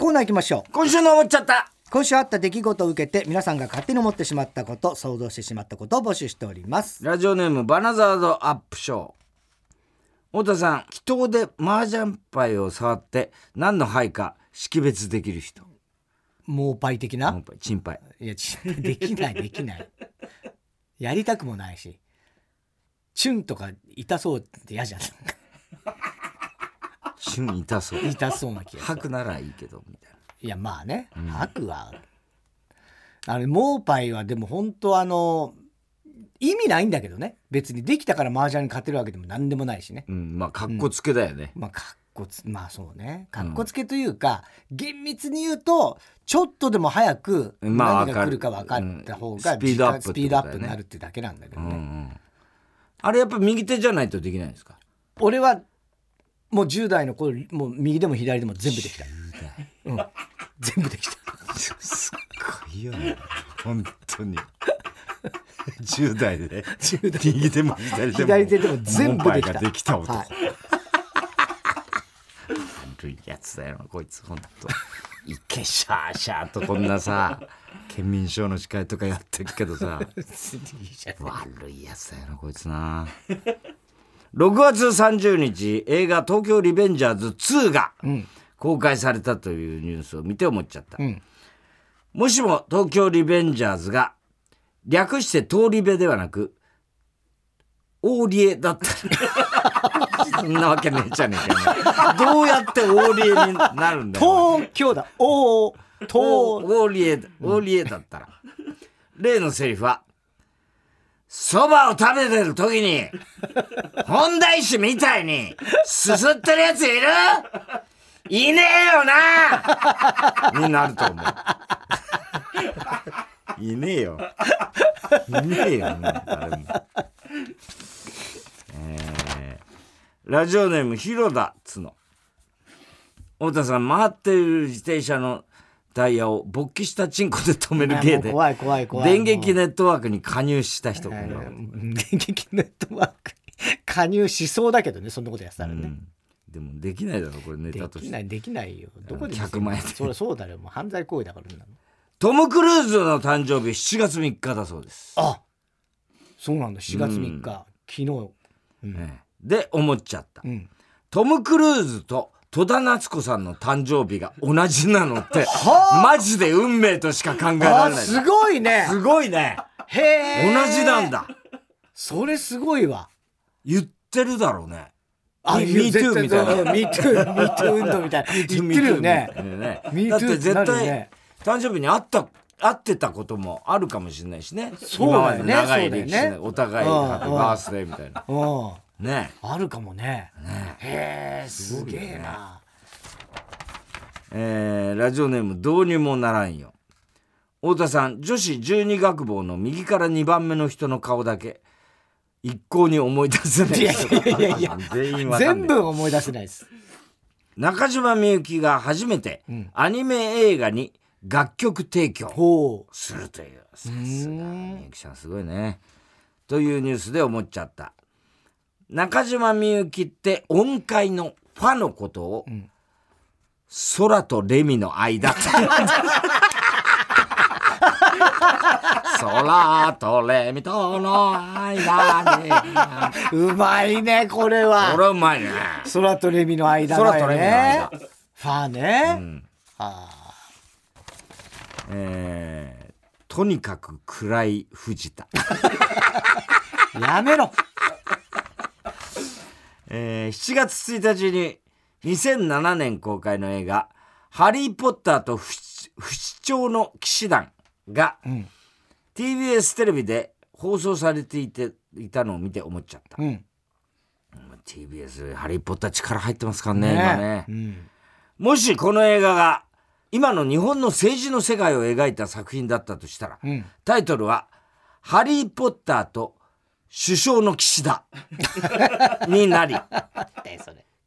コーナー行きましょう。今週の思っちゃった。今週あった出来事を受けて皆さんが勝手に思ってしまったこと想像してしまったことを募集しております。ラジオネームバナザードアップショー。太田さん祈祷で麻雀牌を触って何の牌か識別できる人？もうパイ的な？チンパイいやちできないできない。やりたくもないしチュンとか痛そうって嫌じゃんチュン痛そう。痛そうな気がする。吐くならいいけどみたいいやまあね。吐くは、あれモーパイはでも本当あの意味ないんだけどね。別にできたから麻雀に勝てるわけでも何でもないしね。なうん。まあかっこつけだよね、まあかっこつまあそうね。かっこつけというか、厳密に言うとちょっとでも早くまあ何が来るか分かった方が、うん。スピードアップになるってだけなんだけどね、うんうん。あれやっぱ右手じゃないとできないんですか？俺はもう10代の頃もう右でも左でも全部できた、うん、全部できた。すっごいよね。本当に。10代で。10代。右手も左手も。左手でも全部できた。できた男、はい悪いやつだよなこいつ。本当。いけシャーシャーとこんなさ県民賞の司会とかやってるけどさ。悪いやつだよなこいつな6月30日映画「東京リベンジャーズ2」が公開されたというニュースを見て思っちゃった、ん。もしも東京リベンジャーズが略して通り部ではなくオーリエだった。ら そんなわけねえじゃねえかよ。どうやってオーリエになるんだよ。東京だ。おおオ東。ーリエオーリエだったら。例のセリフはそばを食べてる時に本田石みたいにすすってるやついる？いねえよな！になると思う。いねえよ。いねえよな誰も。えーラジオネーム広田つの。太田さん回ってる自転車のタイヤを勃起したチンコで止める芸で。怖い怖い怖い。電撃ネットワークに加入した人、電撃ネットワーク。に加入しそうだけどねそんなことやってたらね、でもできないだろこれネでタとして。きないできないよ。どこで100万円で。そりゃそうだよ。もう犯罪行為だからトム・クルーズの誕生日7月3日だそうです、あそうなんだ。4月3日、昨日。ねで思っちゃった、ん。トム・クルーズと戸田夏子さんの誕生日が同じなのってマジで運命としか考えられない。あすごいね。すごいね。へえ。同じなんだ。それすごいわ。言ってるだろうね。あ Me- Me too みたいな。な MeToo 運動みたいな。言ってるよね。だって絶対、ね。誕生日に会った会ってたこともあるかもしれないしね。そうだよね。長い歴史ねでお互いバースデーみたいな。うんね。あるかもね。ね。へえすげえな。えーラジオネームどうにもならんよ。太田さん女子12学坊の右から2番目の人の顔だけ一向に思い出せない。いやいやいや全員 全部思い出せないです。中島みゆきが初めてアニメ映画に楽曲提供するという。さすがみゆきさんすごいね。というニュースで思っちゃった中島みゆきって音階のファのことを、空とレミの間って空とレミとの間に。うまいねこれは。これうまいね。空とレミの間だよ空とレミのね間。ファーね、ん。あえーとにかく暗い藤田。ー やめろえー7月1日に2007年公開の映画「ハリー・ポッターと不死鳥の騎士団」が、TBS テレビで放送されていていたのを見て思っちゃった、うん。TBS「ハリー・ポッター」力入ってますからね今ね。うん。もしこの映画が今の日本の政治の世界を描いた作品だったとしたら、ん。タイトルは「ハリー・ポッターと首相の騎士だ」になり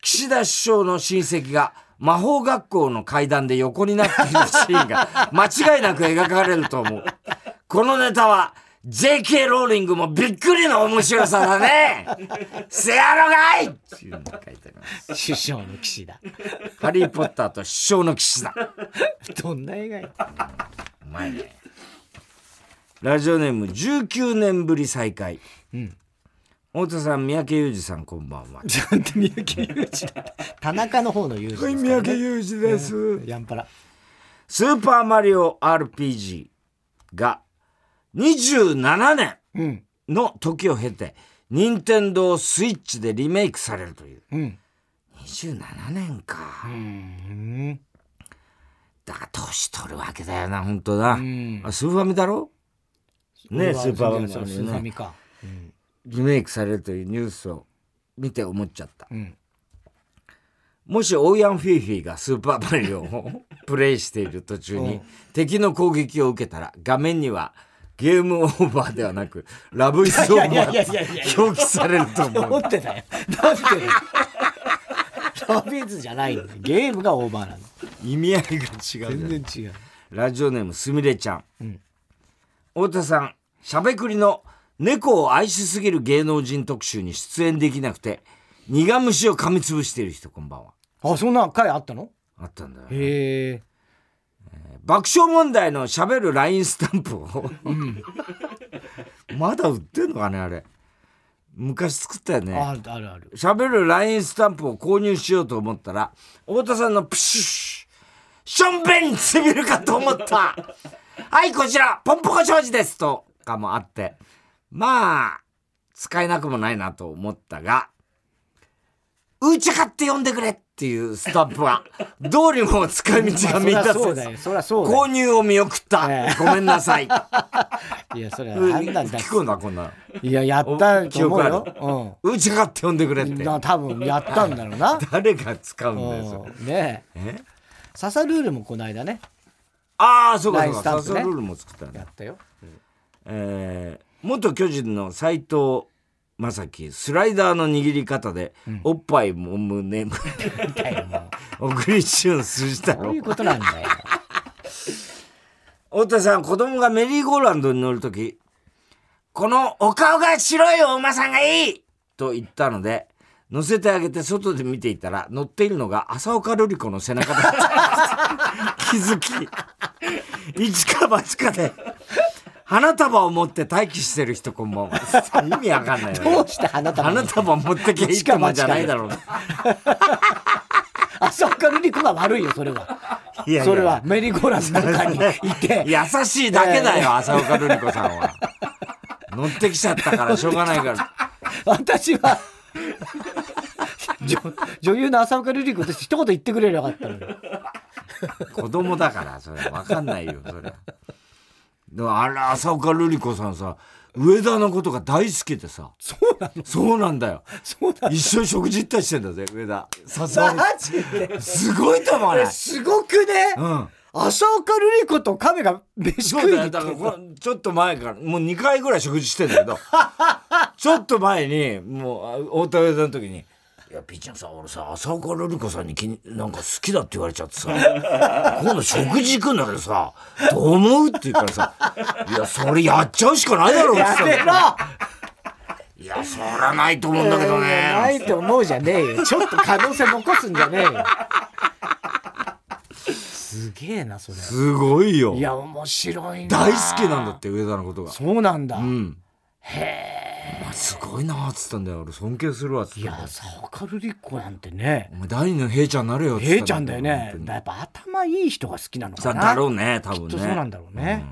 岸田首相の親戚が魔法学校の階段で横になっているシーンが間違いなく描かれると思う。このネタは JK ローリングもびっくりの面白さだねせやろがいっていうのが書いてあります。首相の騎士だハリー・ポッターと首相の騎士だ。どんな映画やうまいね。ラジオネーム19年ぶり再会。うん。太田さん、三宅裕二さん、こんばんは。ちゃんと三宅裕二だ。田中の方の裕二ですね、三宅裕二です。うんやんぱら。スーパーマリオ RPG が27年うん。の時を経て、任天堂スイッチでリメイクされるという。うん。27年か。うん。だから年取るわけだよな、本当だ。ん。あスーファミだろ？ねスーパーマリオスーファミかリメイクされるというニュースを見て思っちゃった。うん。もしオーヤン・フィーフィーがスーパーマリオをプレイしている途中に敵の攻撃を受けたら画面にはゲームオーバーではなくラブイズオーバーと表記されると思思う。ってたよ。なんでラビーズじゃないんだよゲームがオーバーなの。意味合いが違う全然違う。ラジオネームすみれちゃん、ん。太田さんしゃべくりの猫を愛しすぎる芸能人特集に出演できなくて苦虫を噛みつぶしている人こんばんは。あそんな回あったの？あったんだよへえ。爆笑問題のしゃべる LINE スタンプを、まだ売ってんのかねあれ。昔作ったよね。ああるある。しゃべる LINE スタンプを購入しようと思ったら太田さんのプシュッションベンにつびるかと思った。はいこちらポンポコ障子ですとかもあってまあ使えなくもないなと思ったがうーちゃかって呼んでくれっていうスタンプは どうにも使い道が見出せず購入を見送った、ええごめんなさい。いやそれは判断だ。聞くんだこんなの。いややったと思うよ。うーちゃかって呼んでくれって。多分やったんだろうな。誰が使うんだよそねえ。え？ササルールもこの間ね。ああそうかそうか。ササルールも作ったやったよ。えー元巨人の斎藤正樹スライダーの握り方で、おっぱいもむねむだよもう小栗旬筋太郎そう。いうことなんだよ。太田さん子供がメリーゴーランドに乗るときこのお顔が白いお馬さんがいいと言ったので乗せてあげて外で見ていたら乗っているのが浅岡瑠璃子の背中だった気づき。一か八かで花束を持って待機してる人こんばんは。意味わかんないよね。どうして花束花束持ってきゃいいともじゃないだろう あそっからリコが悪いよそれは。いやそれはメリーゴーランドの中にいて 優しいだけだよ浅岡瑠璃子さんは。乗ってきちゃったからしょうがないから。私は女女優の浅岡瑠璃子と一言言ってくれればよかったのに。子供だからそれ。分かんないよそれあれ浅岡瑠璃子さんさ上田のことが大好きでさ。そうなの？そうなんだよ。そうなの？一緒に食事行ったりしてんだぜ上田。誘われマジで？すごいと思わない？すごくね、うん。浅岡瑠璃子と亀が飯食いに行ってちょっと前からもう2回ぐらい食事してんだけど。ちょっと前にもう太田上田の時に「いやピーちゃんさ俺さ浅岡瑠璃子さんに気になんか好きだって言われちゃってさ今度食事行くんだけどさどう思う?」って言ったらさ「いやそれやっちゃうしかないだろ」って言ってたんだよやめろ！いやそりゃないと思うんだけどいやなねいと思うじゃねえよ。ちょっと可能性残すんじゃねえよ。すげえなそれ。すごいよ。いや面白いな。大好きなんだって上田のことが。そうなんだ、うん。へえすごいなっつったんだよ。俺尊敬するわっつったいや浅岡瑠璃子なんてね。お前第二の平ちゃんなれよっつった平ちゃんだよね。やっぱ頭いい人が好きなのさかな。だろうね多分ねそうなんだろうね、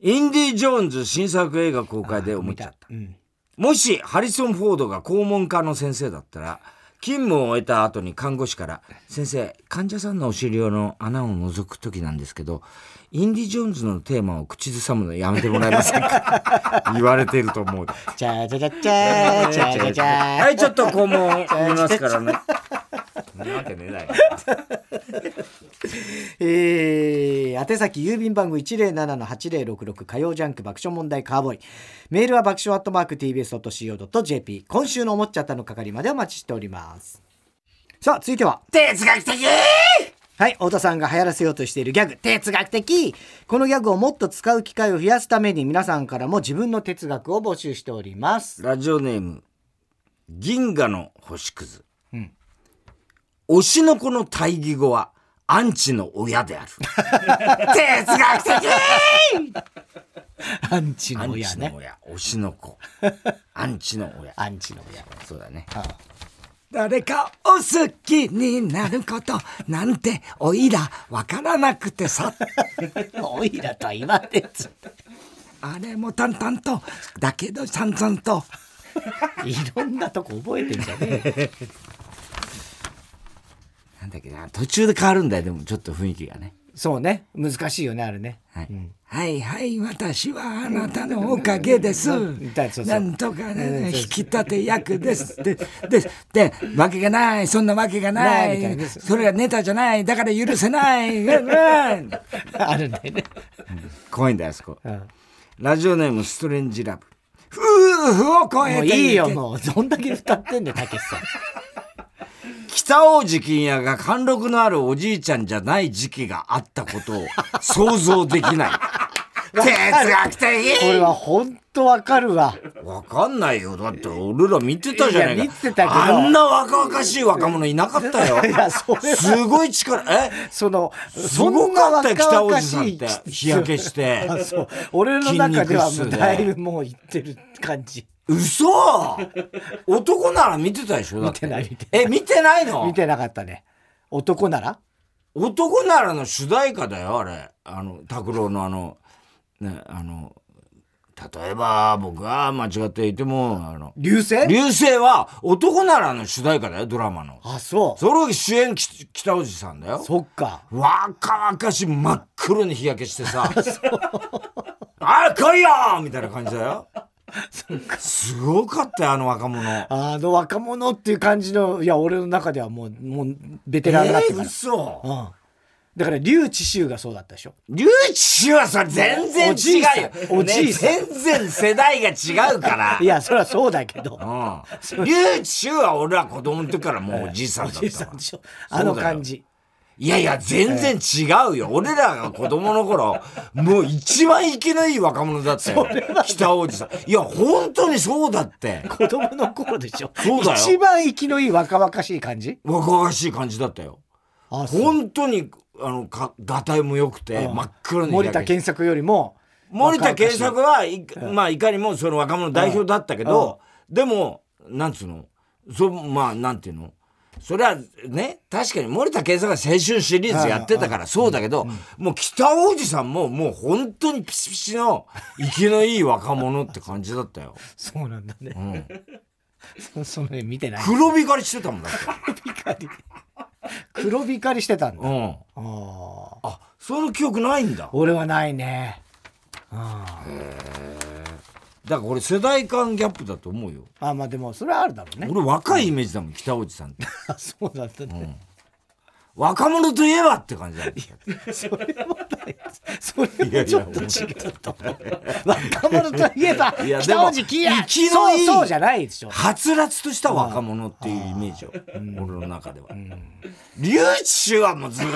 インディ・ジョーンズ新作映画公開で思っちゃった。うん。もしハリソン・フォードが肛門科の先生だったら勤務を終えた後に看護師から「先生患者さんのお尻用の穴を覗く時なんですけどインディ・ジョーンズのテーマを口ずさむのやめてもらえませんか? 」言われていると思う。チャチャチャチャチャチャチャ。はいちょっと肛門見ますからね。なわけねえだよえー、宛先郵便番号107-8066火曜ジャンク爆笑問題カーボーイ。メールは爆笑アットマーク TBS.CO.JP 今週の思っちゃったの係までお待ちしております。さあ続いては。哲学的！はい太田さんが流行らせようとしているギャグ。哲学的！このギャグをもっと使う機会を増やすために皆さんからも自分の哲学を募集しております。ラジオネーム銀河の星屑、ん。推しの子の対義語はアンチの親である。哲学的！アンチアンの親ね。チの親。推しの子。アンチの親。アンチの親。そうだね。あ。誰かを好きになることなんておいらわからなくてさ。おいらとは言わんでっつ。あれも淡々と。だけどさんざんと。いろんなとこ覚えてんじゃねえよなんだっけな途中で変わるんだよでもちょっと雰囲気がね。そうね。難しいよねあれね。はい、はいはい私はあなたのおかげです。なんとかうんね引き立て役です。でででわけがない。そんなわけがなないみたいないそれはネタじゃない。だから許せない。うん。あるんだよね、怖いんだよあそこ。うん。ラジオネームストレンジラブ。夫婦を超もえてういいよけもう。どんだけ歌ってんだよたけしさん北大路欣也が貫禄のあるおじいちゃんじゃない時期があったことを想像できない。哲学的。これは本当わかるわ。わかんないよ。だって俺ら見てたじゃないか。いや見てたけど。あんな若々しい若者いなかったよ。いやそれは。すごい力え？そのすごかったよ北大路さんって。日焼けして。あそう。俺の中ではもだいぶもういってる感じ嘘！男なら見てたでしょ？見てない見てえ見てないの？見てなかったね。男なら？男ならの主題歌だよあれ。あの拓郎のあのねあの例えば僕が間違っていてもあの流星？流星は男ならの主題歌だよドラマの。あそう。それを主演き北おじさんだよ。そっか。若々しい真っ黒に日焼けしてさ。あ来いよ！みたいな感じだよ すごかったよあの若者。あの若者っていう感じのいや俺の中ではもうもうベテランになってえー、から、嘘。うん。だから劉智秀がそうだったでしょ。リュウチはさ全然違うよおじいさん。おじいさん。ね全然世代が違うから。いやそりゃそうだけど。うん。リュウチは俺は子供の時からもうおじいさんおじいだったわ。さんでしょ。あの感じいやいや全然違うよ、俺らが子供の頃 もう一番生きのいい若者だったよ北大路さん。いや本当にそうだって。子供の頃でしょ。そうだよ。一番生きのいい若々しい感じ？若々しい感じだったよ。本当にあのかがたいも良くて真っ黒に日森田健作よりも森田健作はい、まあいかにもその若者代表だったけど、でもなんつうの？そまあなんていうの？それはね確かに森田健作が青春シリーズやってたからそうだけど、もう北大路さんももう本当にピシピシの生きのいい若者って感じだったよ。そうなんだね。うん、そ その絵見てない。黒光りしてたもんだって。光 黒光りしてたんだ。うん、あああその記憶ないんだ。俺はないね。あだから俺世代間ギャップだと思うよ。あまあでもそれはあるだろうね俺若いイメージだもん北大路さんって。あ そうなんだね、若者といえばって感じだよ。それもそれもちょっと違うと若者といえばい北も大路欣也生きのいいそうじゃないでしょはつらつとした若者っていうイメージよ、俺の中では。リュウチはもうずっ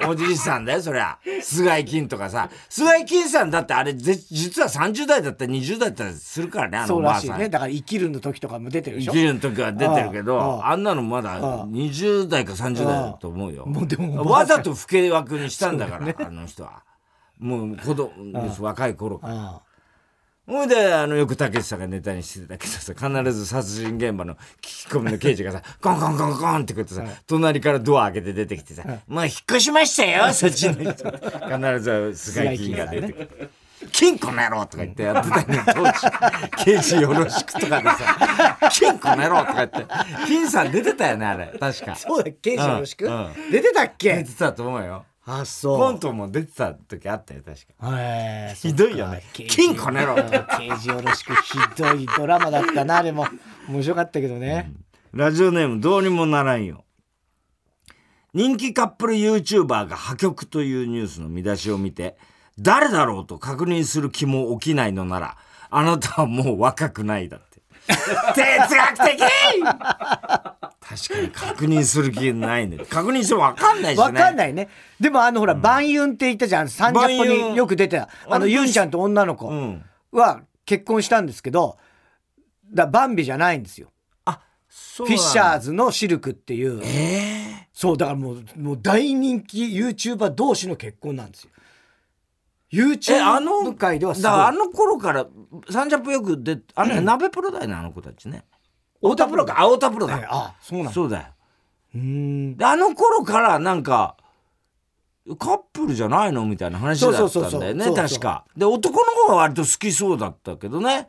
とおじいさんだよ、そりゃ。菅井金とかさ。菅井金さんだってあれ、ぜ実は30代だったら20代だったりするからね、あのそうおばあさん。らしいねだから生きるの時とかも出てるでしょ。生きるの時は出てるけあど、ああんなのまだあ20代か30代だと思うよ。もうでもわざと老け枠にしたんだから、あの人は。もう子供若い頃から。あほいで、あの、よくたけしさんがネタにしてたけどさ、必ず殺人現場の聞き込みの刑事がさ、コンコンコンコンってこうやってさ、隣からドア開けて出てきてさ、もう引っ越しましたよ、そっちの人。必ず菅井金が出てくる。金庫の野郎とか言ってやってたよね、当時。刑事よろしくとかでさ、金庫の野郎とか言って、金さん出てたよね、あれ。確か。そうだっけよろしく、うんう出てたっ出けてたと思うよ。あそうコントも出てた時あったよ、確か。へえひどいよね金庫の野郎刑事よろしくひどいドラマだったなあれも面白かったけどね、ラジオネームどうにもならんよ。人気カップル YouTuber が破局というニュースの見出しを見て、誰だろうと確認する気も起きないのなら、あなたはもう若くないだって。哲学的! 確かに確認する気ないね。確認しても分かんないしね。わかんないね。でもあのほら、万ユンって言ったじゃん。サンジャポによく出てた。あのユンちゃん。と女の子うん。は結婚したんですけどだバンビじゃないんですよ。あそフィッシャーズズのシルクっていう。えそうだからもうもう大人気 YouTuber 同士の結婚なんですよ YouTube 界ではすごい。だからあの頃からサンジャポよく出あれ鍋プロだよねあの子たちね。太田プロかあ太田プロだ。はいあそうなんだ。そうだよ。うーん。であの頃からなんかカップルじゃないの？みたいな話だったんだよね確か。で男の方は割と好きそうだったけどね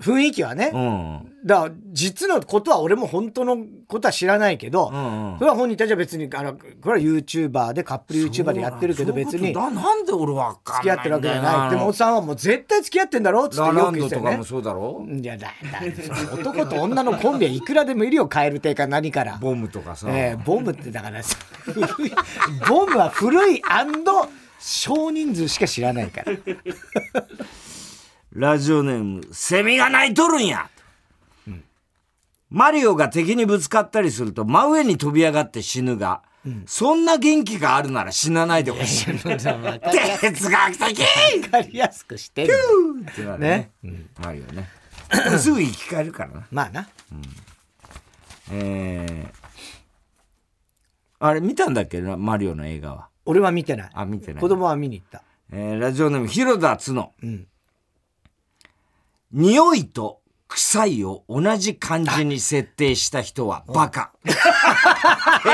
雰囲気はね、うん。だから実のことは俺も本当のことは知らないけど、うんうん。それは本人たちは別にあのこれは YouTuber でカップル YouTuber でやってるけど別にななんで俺わかんない付き合ってるわけじゃない。でもおっささんはもう絶対付き合ってんだろっつってよく言ってねドとかもそうだろいやだだ男と女のコンビはいくらでもいるよ蛙亭か何から。ボムとかさ、えーボムってだからさ ボムは古い少人数しか知らないからラジオネームセミが鳴いとるんや、マリオが敵にぶつかったりすると真上に飛び上がって死ぬが、そんな元気があるなら死なないでほしい。哲学的！分かりやすくしてる。ってなるね。ね。マリオね。すぐ生き返るからな。まあな。えー、あれ見たんだっけなマリオの映画は？俺は見てない。あ見てない。子供は見に行った。えーラジオネーム広田つの、ん匂いと臭いを同じ漢字に設定した人はバカ。哲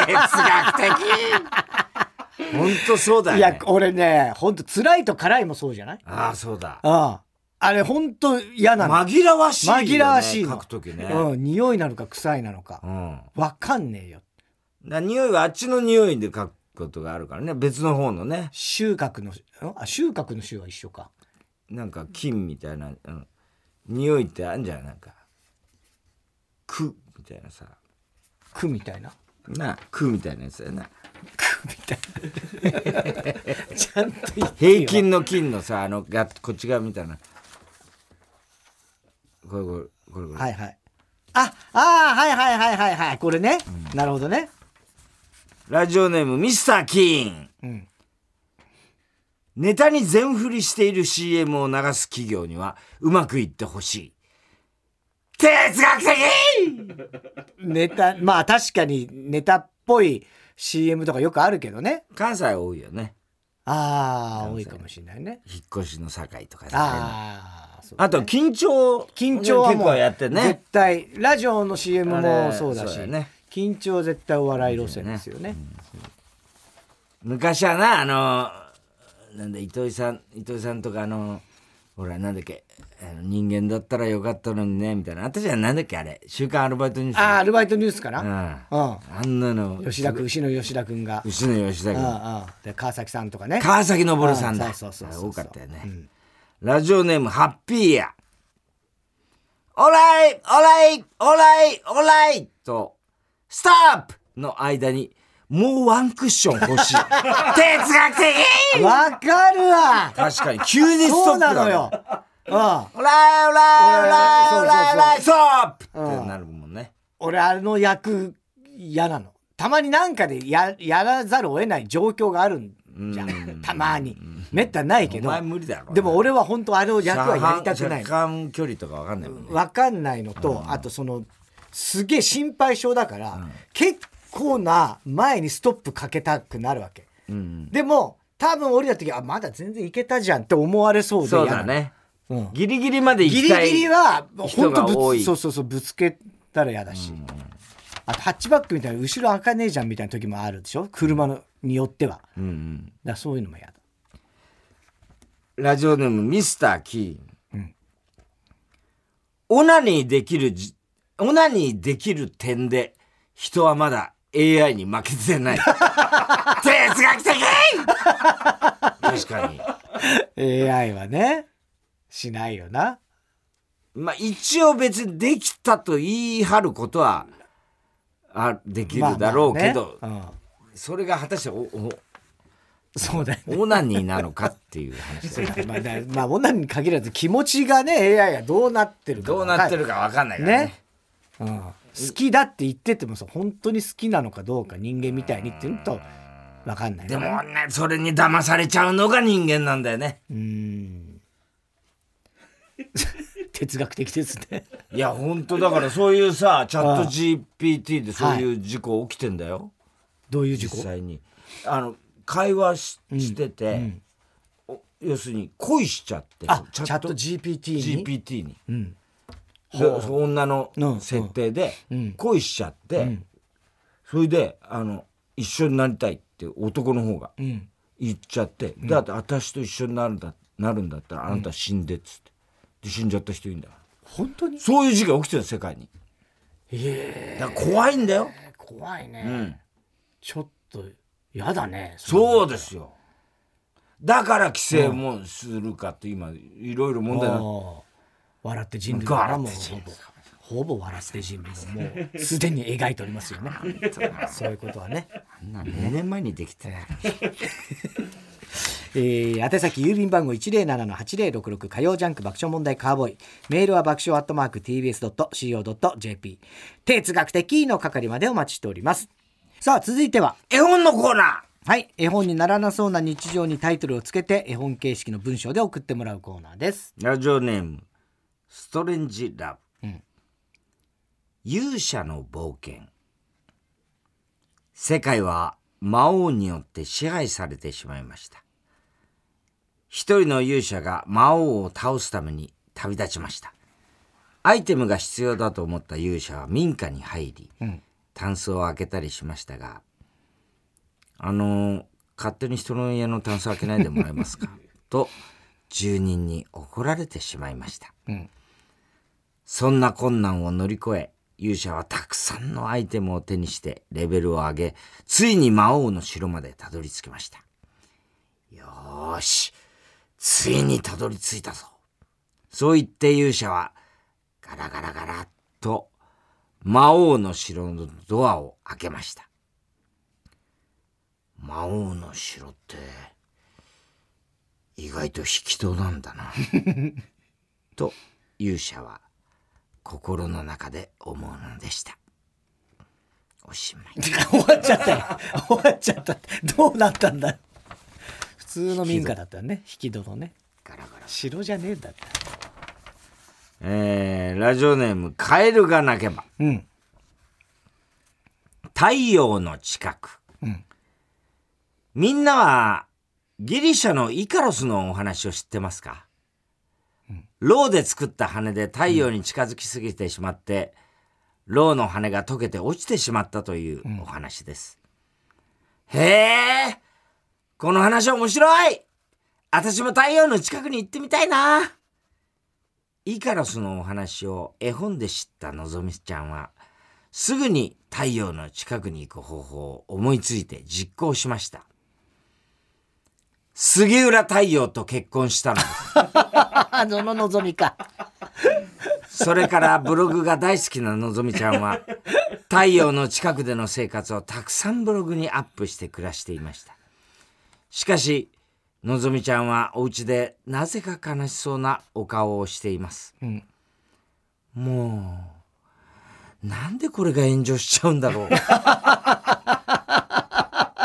学的。本当そうだいよ、ね、や俺ねほんと辛いと辛いもそうじゃない？ああそうだ。ああ。あれほんと嫌なの。紛らわしいよ、ね、紛らわしいの。書くときね。うん匂いなのか臭いなのか。うん。わかんねえよ。だ匂いはあっちの匂いで書くことがあるからね。別の方のね。収穫のん？あ収穫の収は一緒か。なんか菌みたいな、うん、匂いってあるんじゃないなんか「く」みたいなさ。区みたいな？な「く」みたいなやつだよな。区みたいな。ちゃんと平均の金のさあのがこっち側みたいな。これこれこれこれ、はいはい。ああーはいはいはいはいはい。これね、なるほどね。ラジオネームミスター・キーン、うんネタに全振りしている CM を流す企業にはうまくいってほしい。哲学的！ネタまあ確かにネタっぽい CM とかよくあるけどね。関西多いよね。ああ多いかもしれないね。引っ越しの境とかねああそうあと緊張。緊張はやってね。絶対ラジオの CM あもれそうだしだよね。緊張は絶対お笑い路線ですよね。昔はなあのなんだ糸井さん糸井さんとかあのほらなんだっけあの人間だったらよかったのにねみたいな。あったじゃんなんだっけあれ。週刊アルバイトニュース。ああアルバイトニュースかうん。なあ。んなの。吉田君牛野吉田君が。牛野吉田君うんうんで川崎さんとかね。川崎昇さんだ。うんそうそうそうそう。多かったよね、うん。ラジオネームハッピーや。オライオライオライオライとストップの間にもうワンクッション欲しい。哲学的！わかるわ。確かに。急にストップそうなだのよ。うん。オライオライオライオラ。イオライストップ！うん。ってなるもんね。俺あの役嫌なの。たまになんかでややらざるを得ない状況があるんじゃうん。ん。たまに。めったにないけど。お前。無理だろでも俺は本当あの役はやりたくない。車。間距離とかわかんないもんね。わかんないのと、あとその、すげえ心配性だから、結構な前にストップかけたくなるわけ。うん。でも、多分降りた時、あ、まだ全然いけたじゃんって思われそうでそう。だね。うん。ギリギリまで行ギリきたいギリは人本当ぶつそうそうそうぶつけたら嫌だし、あとハッチバックみたいな後ろ開かねえじゃんみたいな時もあるでしょ？車のによっては。うんうん。らそういうのも嫌だ。ラジオネームミスター・キー。ン、うん。オナニーできるじオナニーできる点で人はまだ AI に負けてない。哲学的！確かに。AI はねしないよな。まあ一応別にできたと言い張ることはあできるだろうけど、まあまあね。それが果たしておおうん、そうだよね。オナニーなのかっていう話だよ まあ、だまあ女に限らず気持ちがね AI がどうなってるかどうなってるか分かんないからね。ね。うん、好きだって言っててもさ本当に好きなのかどうか人間みたいにっていうのと分かんないでもねそれに騙されちゃうのが人間なんだよね。うん。哲学的ですね。いや本当だからそういうさチャット GPT でそういう事故起きてんだよ、どういう事故？実際に。あの会話ししてて、お要するに恋しちゃってあチャット GPT に？GPT に、ん。でそ女のうん設定でん。恋しちゃって、それであの一緒になりたいって男の方がうん。言っちゃって、だって私と一緒になるんだなるんだったらあなた死んでっつって。で死んじゃった人いるんだから。本当に？そういう事件起きてる世界に。え。え怖いんだよ、怖いね、うん、ちょっとやだねそうですよ。だから規制もするかって今いろいろ問題になって笑って人類からも笑って人類ほぼほぼ笑って人類をもうすでに描いておりますよね。そういうことはね。あんな2年前にできて えー、宛先郵便番号107-8066火曜ジャンク爆笑問題カーボーイ。メールは爆笑アットマーク TBS.CO.JP 哲学的の係までお待ちしております。さあ続いては絵本のコーナはい絵本にならなそうな日常にタイトルをつけて絵本形式の文章で送ってもらうコーナーです。ーラジオネームストレンジラブ、うん。勇者の冒険。世界は魔王によって支配されてしまいました。一人の勇者が魔王を倒すために旅立ちました。アイテムが必要だと思った勇者は民家に入り、ん。タンスを開けたりしましたがあの勝手に人の家のタンス開けないでもらえますか？と住人に怒られてしまいました、うん。そんな困難を乗り越え勇者はたくさんのアイテムを手にしてレベルを上げついに魔王の城までたどり着きました。よーしついにたどり着いたぞ。そう言って勇者はガラガラガラっと魔王の城のドアを開けました。魔王の城って意外と引き戸なんだな。と勇者は心の中で思うのでした。おしまい。終わっちゃったよ。終わっちゃったどうなったんだ普通の民家だったよね。引き戸のね。ガラガラ。城じゃねえんだって。えー、ラジオネームカエルが鳴けば。うん。太陽の近く、うん。みんなはギリシャのイカロスのお話を知ってますか、ロウで作った羽で太陽に近づきすぎてしまって、ロウの羽が溶けて落ちてしまったというお話です、へえこの話面白い！私も太陽の近くに行ってみたいな！イカロスのお話を絵本で知ったのぞみちゃんはすぐに太陽の近くに行く方法を思いついて実行しました杉浦太陽と結婚したのです。あ その望みか。それからブログが大好きなのぞみちゃんは太陽の近くでの生活をたくさんブログにアップして暮らしていました。しかしのぞみちゃんはお家でなぜか悲しそうなお顔をしています、ん。もうなんでこれが炎上しちゃうんだろう。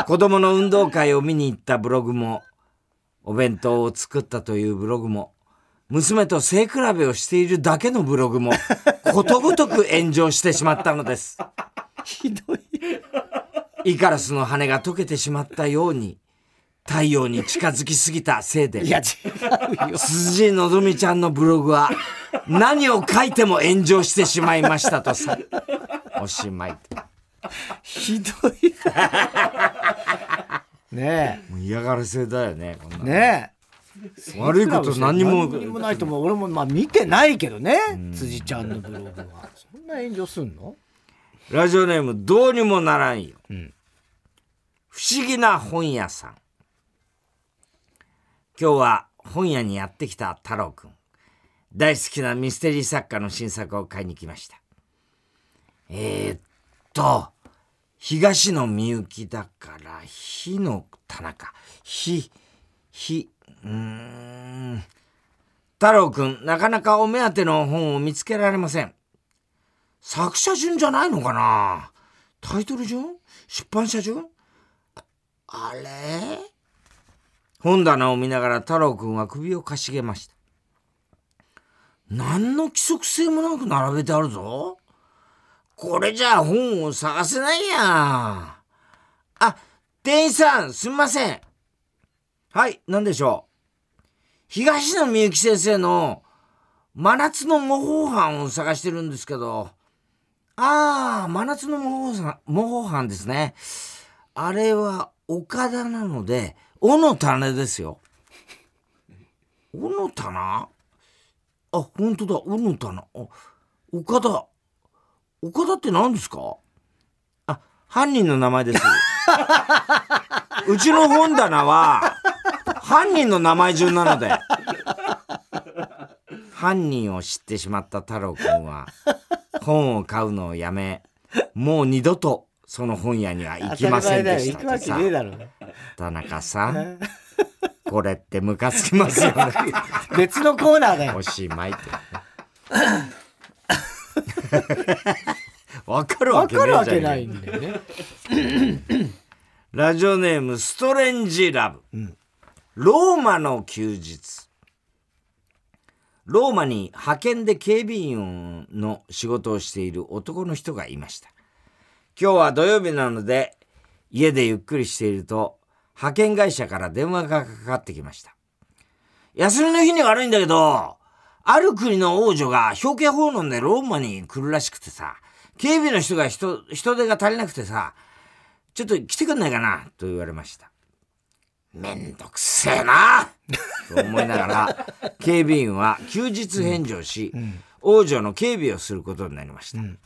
子供の運動会を見に行ったブログもお弁当を作ったというブログも娘と背比べをしているだけのブログもことごとく炎上してしまったのです。ひどい。イカラスの羽が溶けてしまったように太陽に近づきすぎたせいでいや違うよ。辻のぞみちゃんのブログは何を書いても炎上してしまいましたとさおしまい。ひどいねもう嫌がらせだよねこんなえねえ。悪いこと何も何にもないと思う。俺もまあ見てないけどね辻ちゃんのブログは。そんな炎上すんの？ラジオネームどうにもならんよ、ん。不思議な本屋さん。今日は本屋にやってきた太郎くん。大好きなミステリー作家の新作を買いに来ました。えー、っと東野みゆきだから火の棚か火火うーん。太郎くんなかなかお目当ての本を見つけられません。作者順じゃないのかな？タイトル順？出版社順？あれ？本棚を見ながら太郎くんは首をかしげました。何の規則性もなく並べてあるぞ。これじゃあ本を探せないや。あ、店員さん、すみません。はい、何でしょう。東野幸先生の真夏の模倣犯を探してるんですけど。ああ、真夏の模倣模倣犯ですね。あれは岡田なので、尾の種ですよ。尾の棚？あ、本当だ、尾の棚。あ、岡田。岡田って何ですか？あ、犯人の名前です。うちの本棚は、犯人の名前順なので。犯人を知ってしまった太郎くんは、本を買うのをやめ、もう二度とその本屋には行きませんでしたとさ。田中さん、これってムカつきますよね。別のコーナーだよ。おしまいって。わかるわけないんだよね。ラジオネームストレンジラブ、うん、ローマの休日。ローマに派遣で警備員の仕事をしている男の人がいました。今日は土曜日なので家でゆっくりしていると派遣会社から電話がかかってきました。休みの日に悪いんだけどある国の王女が表敬訪問でローマに来るらしくてさ警備の人が人人手が足りなくてさちょっと来てくんないかなと言われました。めんどくせえなと思いながら、警備員は休日返上し、うん、王女の警備をすることになりました。うん、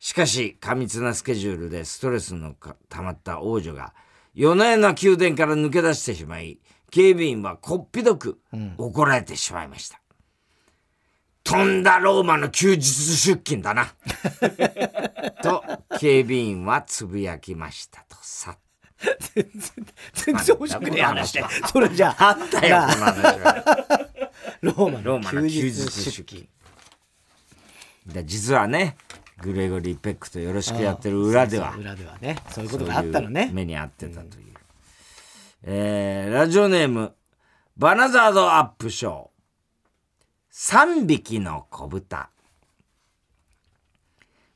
しかし、過密なスケジュールでストレスの溜まった王女が、夜な夜な宮殿から抜け出してしまい、警備員はこっぴどく怒られてしまいました。とんだローマの休日出勤だな。と、警備員はつぶやきましたとさ。全然、全然面白くねえ話で。それじゃあ。あったよ、この話は。ローマの休日出勤。実はね、グレゴリー・ペックとよろしくやってる裏では。裏ではね。そういうことがあったのね。目に遭ってたという。うん、えー、ラジオネーム、バナザードアップショー。3匹の子豚。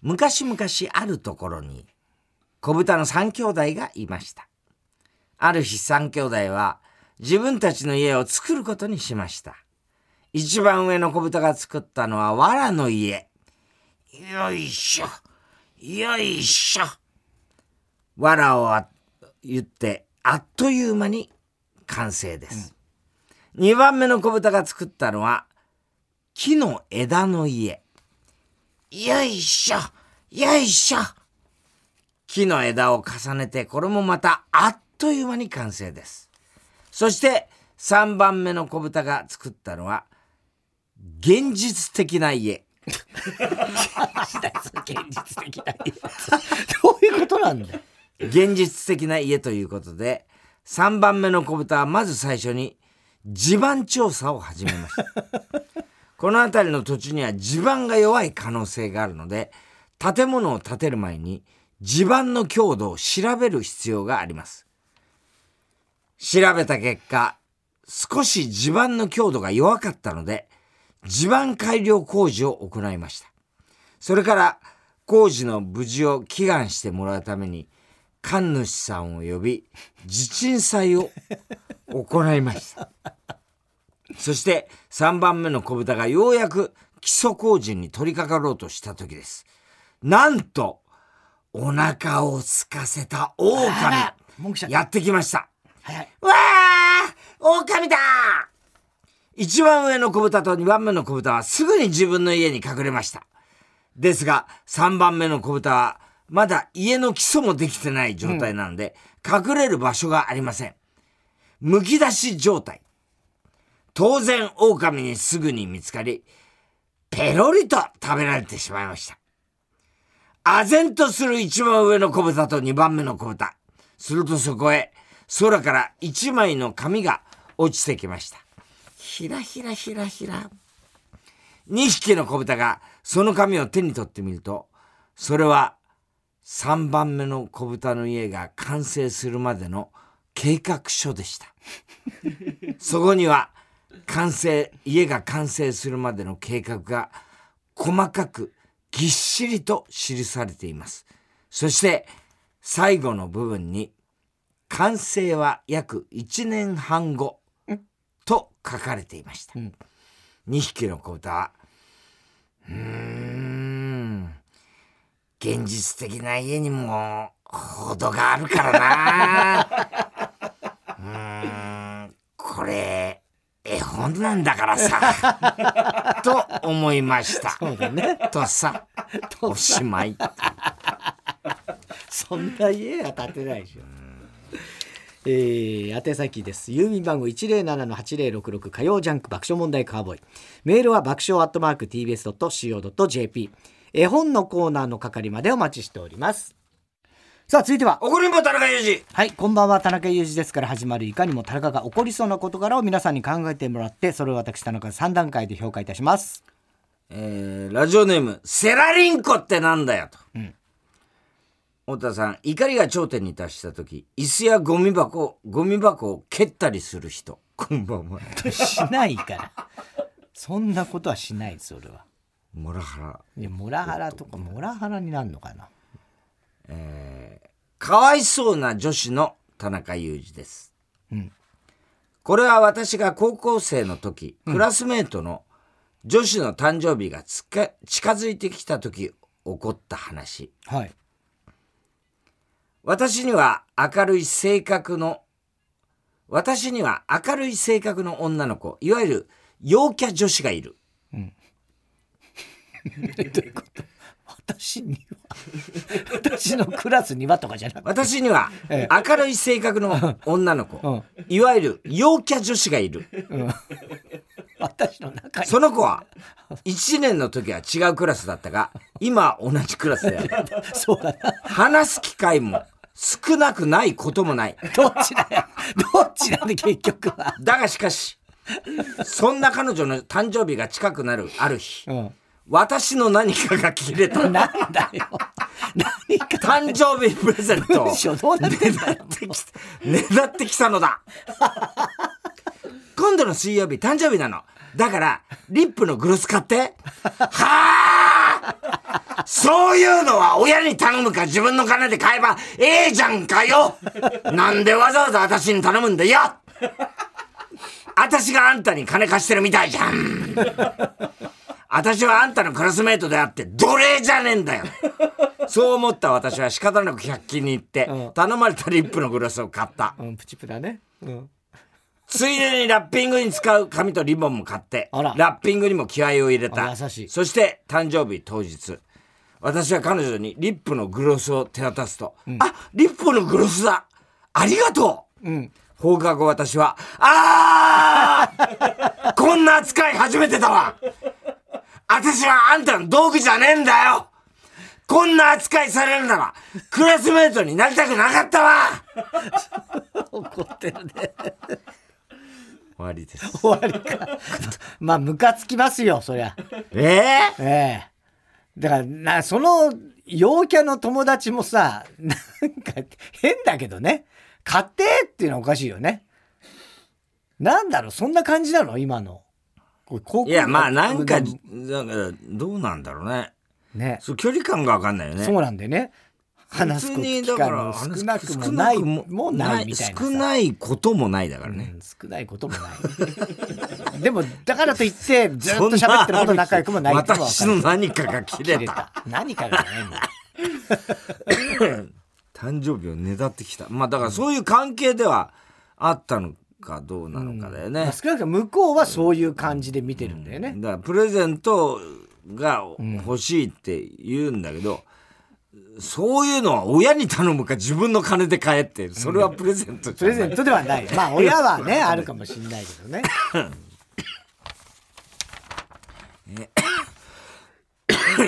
昔々あるところに子豚の3兄弟がいました。ある日3兄弟は自分たちの家を作ることにしました。一番上の子豚が作ったのは藁の家。よいしょ、よいしょ。藁を言ってあっという間に完成です。うん、2番目の子豚が作ったのは木の枝の家。よいしょ、よいしょ。木の枝を重ねて、これもまたあっという間に完成です。そして3番目の子豚が作ったのは、現実的な家。現実的な家。どういうことなんだ現実的な家ということで、3番目の子豚はまず最初に地盤調査を始めました。この辺りの土地には地盤が弱い可能性があるので、建物を建てる前に地盤の強度を調べる必要があります。調べた結果、少し地盤の強度が弱かったので、地盤改良工事を行いました。それから工事の無事を祈願してもらうために、神主さんを呼び、地鎮祭を行いました。そして3番目の子豚がようやく基礎工事に取り掛かろうとした時です。なんと、お腹を空かせた狼やってきました。わあ狼だ一番上の子豚と二番目の子豚はすぐに自分の家に隠れました。ですが、三番目の子豚はまだ家の基礎もできてない状態なので、うん、隠れる場所がありません。むき出し状態。当然狼にすぐに見つかり、ペロリと食べられてしまいました。唖然とする一番上の小豚と二番目の小豚。するとそこへ空から一枚の紙が落ちてきました。ひらひらひらひら。二匹の小豚がその紙を手に取ってみると、それは3番目の小豚の家が完成するまでの計画書でしたそこには完成家が完成するまでの計画が細かくぎっしりと記されています。そして最後の部分に完成は約1年半後と書かれていました、うん、2匹の子豚。はうーん。現実的な家にも程があるからな。うん。これ絵本なんだからさ。と思いました。そうだね。とさ。おしまい。そんな家は建てないでしょ。えー、宛先です。郵便番号107-8066火曜ジャンク爆笑問題カーボーイ。メールは爆笑アットマーク TBS.CO.JP 絵本のコーナーの係までお待ちしておりますさあ続いては。怒りんぼ田中裕二。はいこんばんは。田中裕二ですから始まるいかにも田中が起こりそうな事柄を皆さんに考えてもらってそれを私田中3段階で評価いたします。えー、ラジオネームセラリンコってなんだよと、うん。太田さん怒りが頂点に達した時椅子やゴミ箱ゴミ箱を蹴ったりする人。こんばんは。しないから。そんなことはしないです俺は。モラハラ。いやモラハラとかモラハラになるのかなえー、かわいそうな女子の田中裕二です、うん、これは私が高校生の時、クラスメートの女子の誕生日がつか近づいてきた時起こった話、はい、私には明るい性格の、私には明るい性格の女の子、いわゆる陽キャ女子がいる。うん。どういうこと？私には 私のクラスにはとかじゃなくて。私には明るい性格の女の子、うん、いわゆる陽キャ女子がいる、うん、私の中に。その子は1年の時は違うクラスだったが今同じクラスであるそうだな。話す機会も少なくないこともない。どっちだよ。どっちなんで結局は。だがしかしそんな彼女の誕生日が近くなるある日、うん私の何かが切れた。なんだよ。何か。誕生日プレゼント。どうなってんだよ。ねだってきたのだ。今度の水曜日誕生日なの。だから、リップのグロス買って。はあそういうのは親に頼むか自分の金で買えばええじゃんかよなんでわざわざ私に頼むんだよ私があんたに金貸してるみたいじゃん私はあんたのクラスメートであって奴隷じゃねえんだよ そう思った私は仕方なく100均に行って、頼まれたリップのグロスを買った。うん、プチプラね。うん。ついでにラッピングに使う紙とリボンも買って、ラッピングにも気合を入れた。優しい。そして誕生日当日、私は彼女にリップのグロスを手渡すと、うん、あ、リップのグロスだありがとううん。放課後私は、ああ こんな扱い初めてだわ私はあんたの道具じゃねえんだよこんな扱いされるなら、クラスメートになりたくなかったわ 怒ってるね。終わりです。終わりか。まあ、ムカつきますよ、そりゃ。ええー、ええー、だから、な、その、陽キャの友達もさ、なんか、変だけどね。買ってっていうのはおかしいよね。なんだろう、そんな感じなの？今の。いや、まあなんか、だからどうなんだろうね。ね。そう、距離感がわかんないよね。そうなんでね。話す機会も少なくもないもないみたいな少ないこともないだからね、うん、少ないこともない。でもだからといってずっと喋ってるほど仲良くもない私の何かが切れた。何かがないん。だ 誕生日をねだってきた。まあだからそういう関係ではあったのかどうなのかだよね、うんまあ、少なくとも向こうはそういう感じで見てるんだよね、だからプレゼントが欲しいって言うんだけど、そういうのは親に頼むか自分の金で買えって、それはプレゼントプレゼントではない。まあ親はね、あるかもしれないけどね。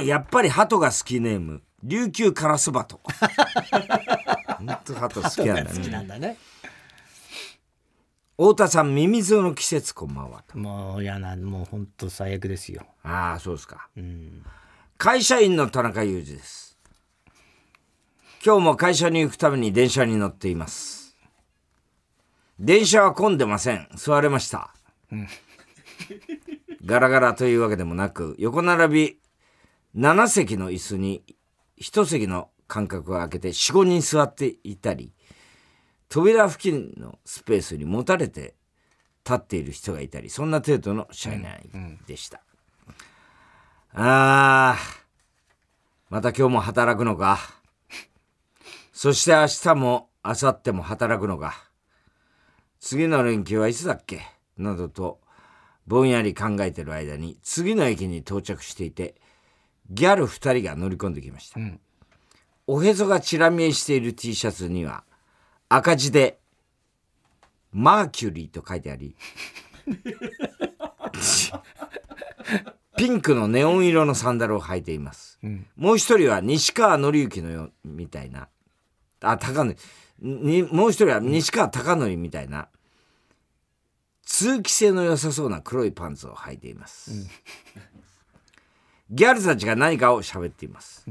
やっぱり鳩が好きネーム、琉球カラスバト。本当鳩好きなんだね。太田さん、ミミズの季節こんばんは。もう嫌な、もう本当最悪ですよ。ああ、そうですか。うん。会社員の田中裕二です。今日も会社に行くために電車に乗っています。電車は混んでません。座れました。ガラガラというわけでもなく、横並び7席の椅子に1席の間隔を空けて4、5人座っていたり、扉付近のスペースに持たれて立っている人がいたり、そんな程度の車内でした。あー、また今日も働くのか？そして明日も明後日も働くのか？次の連休はいつだっけ？などとぼんやり考えてる間に次の駅に到着していてギャル2人が乗り込んできました、おへそがチラ見えしている T シャツには赤字で「マーキュリー」と書いてあり ピンクのネオン色のサンダルを履いています、もう一人は西川紀之のよみたいな。あ高則にもう一人は西川貴教みたいな、通気性の良さそうな黒いパンツを履いています、ギャルたちが何かを喋っています、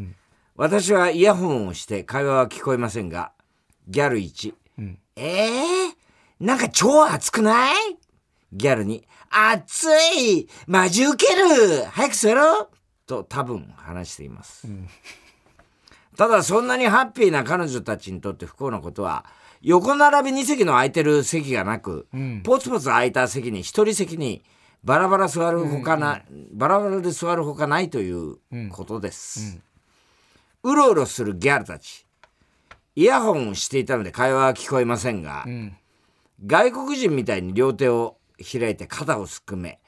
私はイヤホンをして会話は聞こえませんがギャル1、えー、なんか超熱くない？ギャルに「熱い！マジウケる！早く座ろう!」と多分話しています、ただそんなにハッピーな彼女たちにとって不幸なことは横並び2席の空いてる席がなく、ポツポツ空いた席に1人席にバラバラ座るほかな、バラバラで座るほかないということです、うろうろするギャルたちイヤホンをしていたので会話は聞こえませんが、外国人みたいに両手を開いて肩をすくめ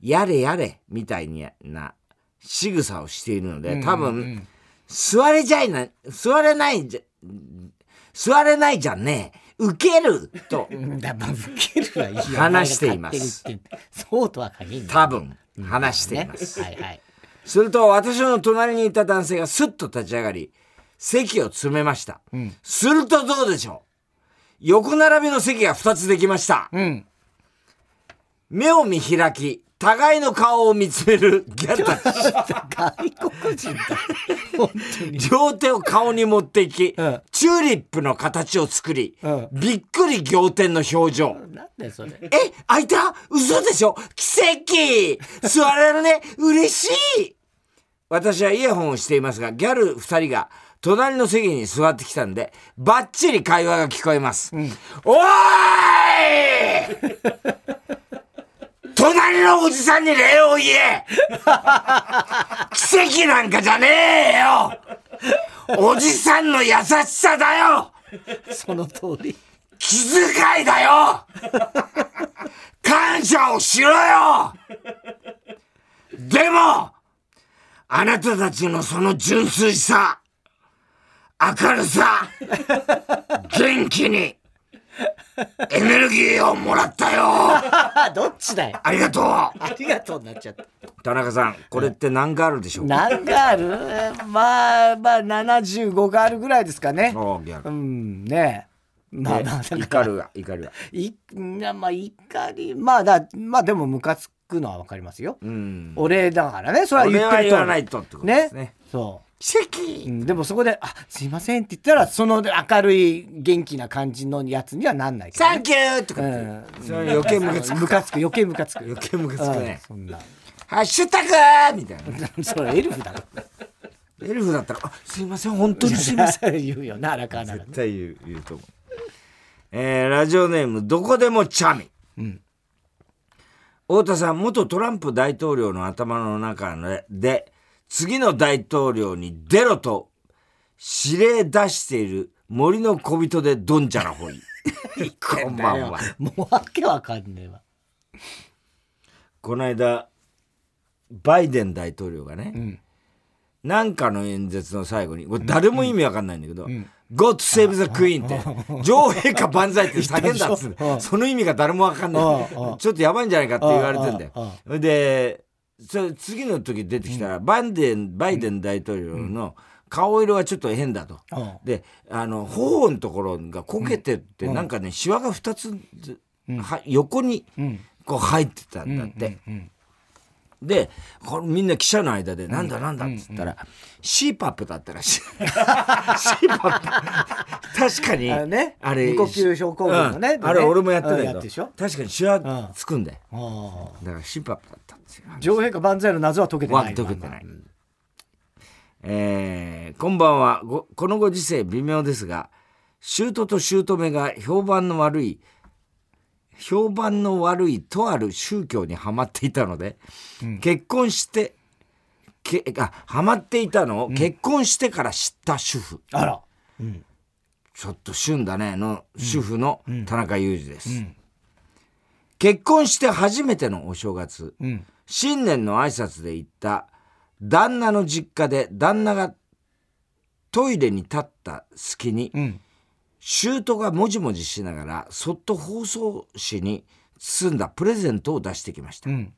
やれやれみたいな仕草をしているので多分、座れじゃいな座れないじゃ座れないじゃんね受けるはいいよ話しています。そうとは限らない。多分話しています、ね。はいはい。すると私の隣にいた男性がスッと立ち上がり席を詰めました、するとどうでしょう？横並びの席が2つできました、うん。目を見開き互いの顔を見つめる ギャルたち外国人だ本当に両手を顔に持っていき、うん。チューリップの形を作り、うん。びっくり仰天の表情。なんそれ。え開いた？嘘でしょ？奇跡！座れるね？嬉しい！私はイヤホンをしていますが、ギャル二人が隣の席に座ってきたんで、バッチリ会話が聞こえます。おーい！隣のおじさんに礼を言え！奇跡なんかじゃねえよ！おじさんの優しさだよ！その通り。気遣いだよ！感謝をしろよ！でもあなたたちのその純粋さ明るさ元気にエネルギーをもらったよ。あ どっちだよありがとう。ありがとうになっちゃった。田中さんこれって何ガールでしょう？か何ガールまあまあ75ガールぐらいですかね。おーギャル。うんねえ。まあまあだ怒るわ怒るわ。いいやまあ怒りまあだまあでもムカつくのはわかりますよ、うん。俺だからねそれは言俺ってると。は言わないとってことですね。そ奇跡。う、うん、でもそこで「あすいません」って言ったらその明るい元気な感じのやつにはなんないけど、ね、サンキューと。かうってん。それ余計ムカつく。ムカつく余計ムカつく。余計ムカつくね。うん。そんな。ハッシュタグ!みたいな。それエルフだろ。エルフだったら「あすいません本当にすいません言うよな荒川なら」ね。絶対言う言うと思う。えーラジオネームどこでもチャミ、ん。太田さん元トランプ大統領の頭の中で次の大統領に出ろと指令出している森の小人でドンジャラホイ。こんばんは。もうわけわかんねえわ。この間バイデン大統領がね、なんかの演説の最後にこれ誰も意味わかんないんだけど「God save the Queen」って女王陛下万歳って叫んだっつうの。その意味が誰もわかんない。うんうんちょっとやばいんじゃないかって言われてんだよ。でそれ次の時出てきたらバイデンバイデン大統領の顔色がちょっと変だと。うん。であの頬のところがこけてってなんかねシワが2つずは横にうん。こう入ってたんだって。うんでこれみんな記者の間で「なんだなんだ」っつったら、CPAP だったらしい。CPAP 確かにあれ呼吸症候群のねうん。あれ俺もやってたうんけ確かにシワつくんだよ。ああ。だから CPAP だったんですよ。女王陛下万歳の謎は解けてない。わ解けてない。えーこんばんは。ごこのご時世微妙ですが姑と姑が評判の悪い評判の悪いとある宗教にはまっていたので、結婚してけあハマっていたのを結婚してから知った主婦、あら。ちょっと旬だねの主婦の田中裕二です、結婚して初めてのお正月、ん。新年の挨拶で行った旦那の実家で旦那がトイレに立った隙に、ん姑がもじもじしながらそっと包装紙に包んだプレゼントを出してきました、ん。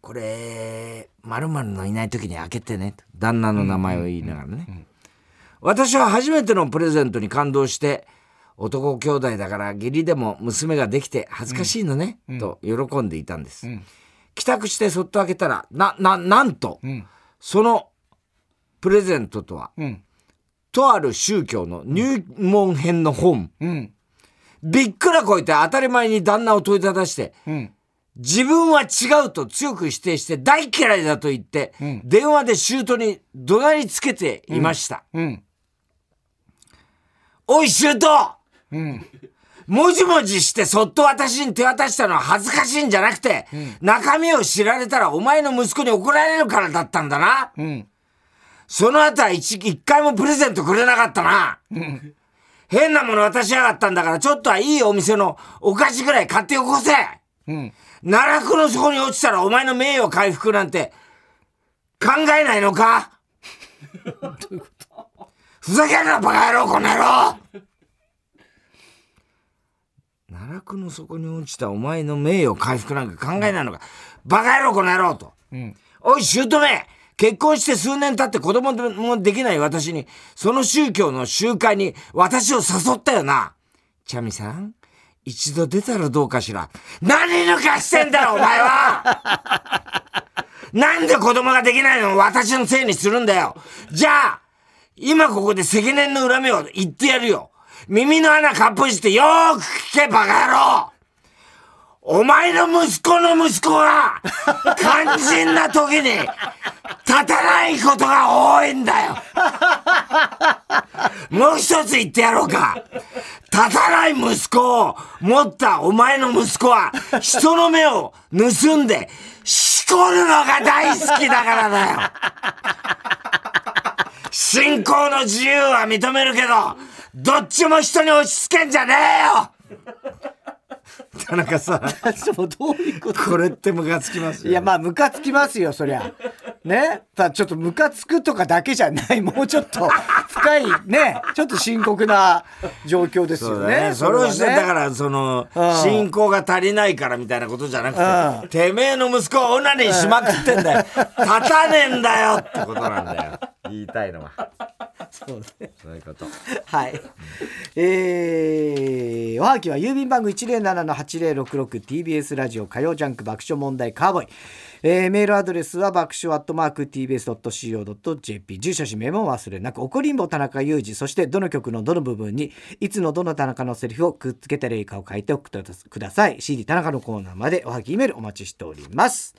これ〇〇のいない時に開けてね。と旦那の名前を言いながらね、私は初めてのプレゼントに感動して男兄弟だから義理でも娘ができて恥ずかしいのね、と喜んでいたんです、帰宅してそっと開けたらなななんと、ん。そのプレゼントとは、うんとある宗教の入門編の本、うん。びっくらこいて当たり前に旦那を問いただして、うん。自分は違うと強く否定して大嫌いだと言って、電話で姑に怒鳴りつけていました。うん。おい姑うん。もじもじしてそっと私に手渡したのは恥ずかしいんじゃなくて、中身を知られたらお前の息子に怒られるからだったんだな。うんその後は一一回もプレゼントくれなかったな。変なもの渡しやがったんだからちょっとはいいお店のお菓子ぐらい買ってよこせ。うん奈落の底に落ちたらお前の名誉回復なんて考えないのか？ふざけんなバカ野郎この野郎。奈落の底に落ちたお前の名誉回復なんか考えないのか？バカ野郎この野郎と、おい姑結婚して数年経って子供もできない私にその宗教の集会に私を誘ったよなチャミさん一度出たらどうかしら。何抜かしてんだよ、お前は なんで子供ができないのを私のせいにするんだよ。じゃあ、今ここで積年の恨みを言ってやるよ。耳の穴かっぽじってよーく聞け、バカ野郎お前の息子の息子が、肝心な時に、立たないことが多いんだよ。もう一つ言ってやろうか。立たない息子を持ったお前の息子は、人の目を盗んで、しこるのが大好きだからだよ。信仰の自由は認めるけど、どっちも人に押し付けんじゃねえよ田中さん、ちょっとどういうこと？これってムカつきますよ。いやまあムカつきますよそりゃね？ただちょっとムカつくとかだけじゃないもうちょっと 深いねちょっと深刻な状況ですよねね。それをして、だから、そのうん、信仰が足りないからみたいなことじゃなくうて、てめえの息子はオナニーしまくってんだよ。立たねえんだよってことなんだよ。言いたいのは。そうねそういうこと。はい。えー、おはがきは郵便番号 8066TBS ラジオ火曜ジャンク爆笑問題カーボイ。えー、メールアドレスは爆笑アットマーク TBS.CO.JP 住所氏名も忘れなく怒りんぼ田中裕二。そしてどの曲のどの部分にいつのどの田中のセリフをくっつけたらいいかを書いておくとください。CD 田中のコーナーまでおはぎメールお待ちしております。